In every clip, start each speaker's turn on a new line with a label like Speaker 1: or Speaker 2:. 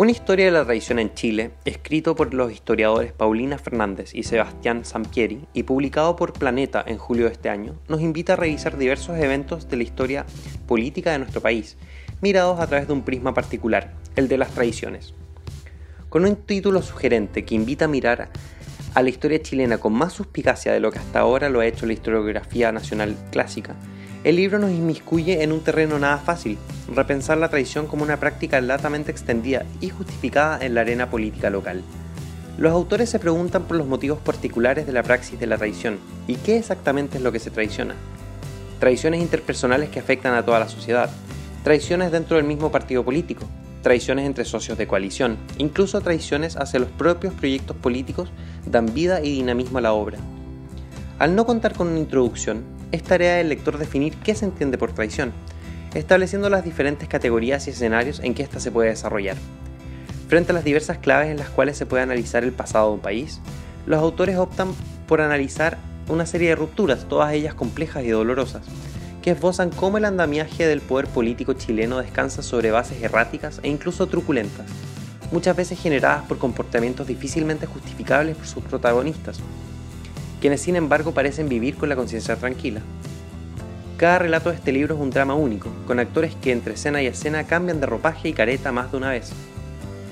Speaker 1: Una historia de la tradición en Chile, escrito por los historiadores Paulina Fernández y Sebastián Sampieri y publicado por Planeta en julio de este año, nos invita a revisar diversos eventos de la historia política de nuestro país, mirados a través de un prisma particular, el de las tradiciones. Con un título sugerente que invita a mirar a la historia chilena con más suspicacia de lo que hasta ahora lo ha hecho la historiografía nacional clásica, el libro nos inmiscuye en un terreno nada fácil, repensar la tradición como una práctica latamente extendida y justificada en la arena política local. Los autores se preguntan por los motivos particulares de la praxis de la traición y qué exactamente es lo que se traiciona. Traiciones interpersonales que afectan a toda la sociedad, traiciones dentro del mismo partido político, traiciones entre socios de coalición, incluso traiciones hacia los propios proyectos políticos dan vida y dinamismo a la obra. Al no contar con una introducción, es tarea del lector definir qué se entiende por traición, estableciendo las diferentes categorías y escenarios en que ésta se puede desarrollar. Frente a las diversas claves en las cuales se puede analizar el pasado de un país, los autores optan por analizar una serie de rupturas, todas ellas complejas y dolorosas, que esbozan cómo el andamiaje del poder político chileno descansa sobre bases erráticas e incluso truculentas, muchas veces generadas por comportamientos difícilmente justificables por sus protagonistas, quienes sin embargo parecen vivir con la conciencia tranquila. Cada relato de este libro es un drama único, con actores que entre escena y escena cambian de ropaje y careta más de una vez.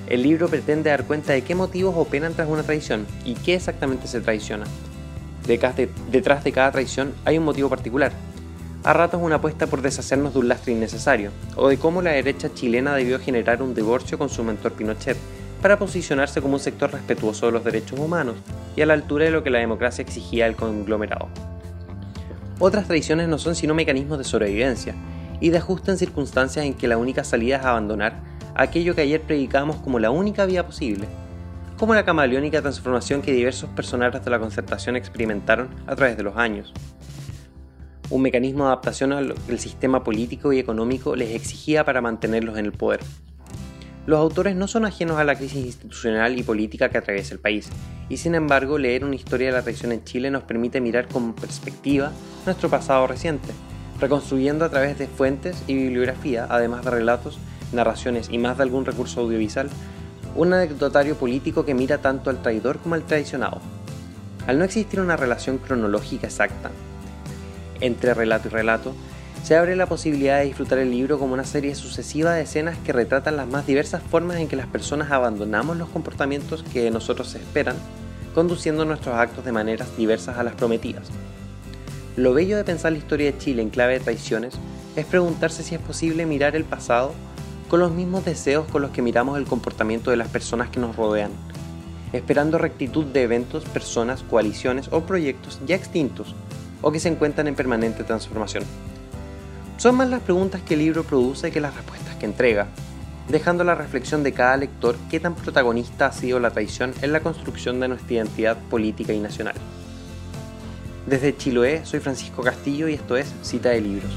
Speaker 1: El libro pretende dar cuenta de qué motivos operan tras una traición y qué exactamente se traiciona. Detrás de cada traición hay un motivo particular. A ratos una apuesta por deshacernos de un lastre innecesario, o de cómo la derecha chilena debió generar un divorcio con su mentor Pinochet, para posicionarse como un sector respetuoso de los derechos humanos y a la altura de lo que la democracia exigía del conglomerado. Otras tradiciones no son sino mecanismos de sobrevivencia y de ajuste en circunstancias en que la única salida es abandonar aquello que ayer predicamos como la única vía posible, como la camaleónica transformación que diversos personajes de la concertación experimentaron a través de los años. Un mecanismo de adaptación al sistema político y económico les exigía para mantenerlos en el poder. Los autores no son ajenos a la crisis institucional y política que atraviesa el país, y sin embargo leer una historia de la traición en Chile nos permite mirar con perspectiva nuestro pasado reciente, reconstruyendo a través de fuentes y bibliografía, además de relatos, narraciones y más de algún recurso audiovisual, un anecdotario político que mira tanto al traidor como al traicionado. Al no existir una relación cronológica exacta entre relato y relato, se abre la posibilidad de disfrutar el libro como una serie sucesiva de escenas que retratan las más diversas formas en que las personas abandonamos los comportamientos que de nosotros se esperan, conduciendo nuestros actos de maneras diversas a las prometidas. Lo bello de pensar la historia de Chile en clave de traiciones es preguntarse si es posible mirar el pasado con los mismos deseos con los que miramos el comportamiento de las personas que nos rodean, esperando rectitud de eventos, personas, coaliciones o proyectos ya extintos o que se encuentran en permanente transformación. Son más las preguntas que el libro produce que las respuestas que entrega, dejando la reflexión de cada lector qué tan protagonista ha sido la traición en la construcción de nuestra identidad política y nacional. Desde Chiloé soy Francisco Castillo y esto es Cita de Libros.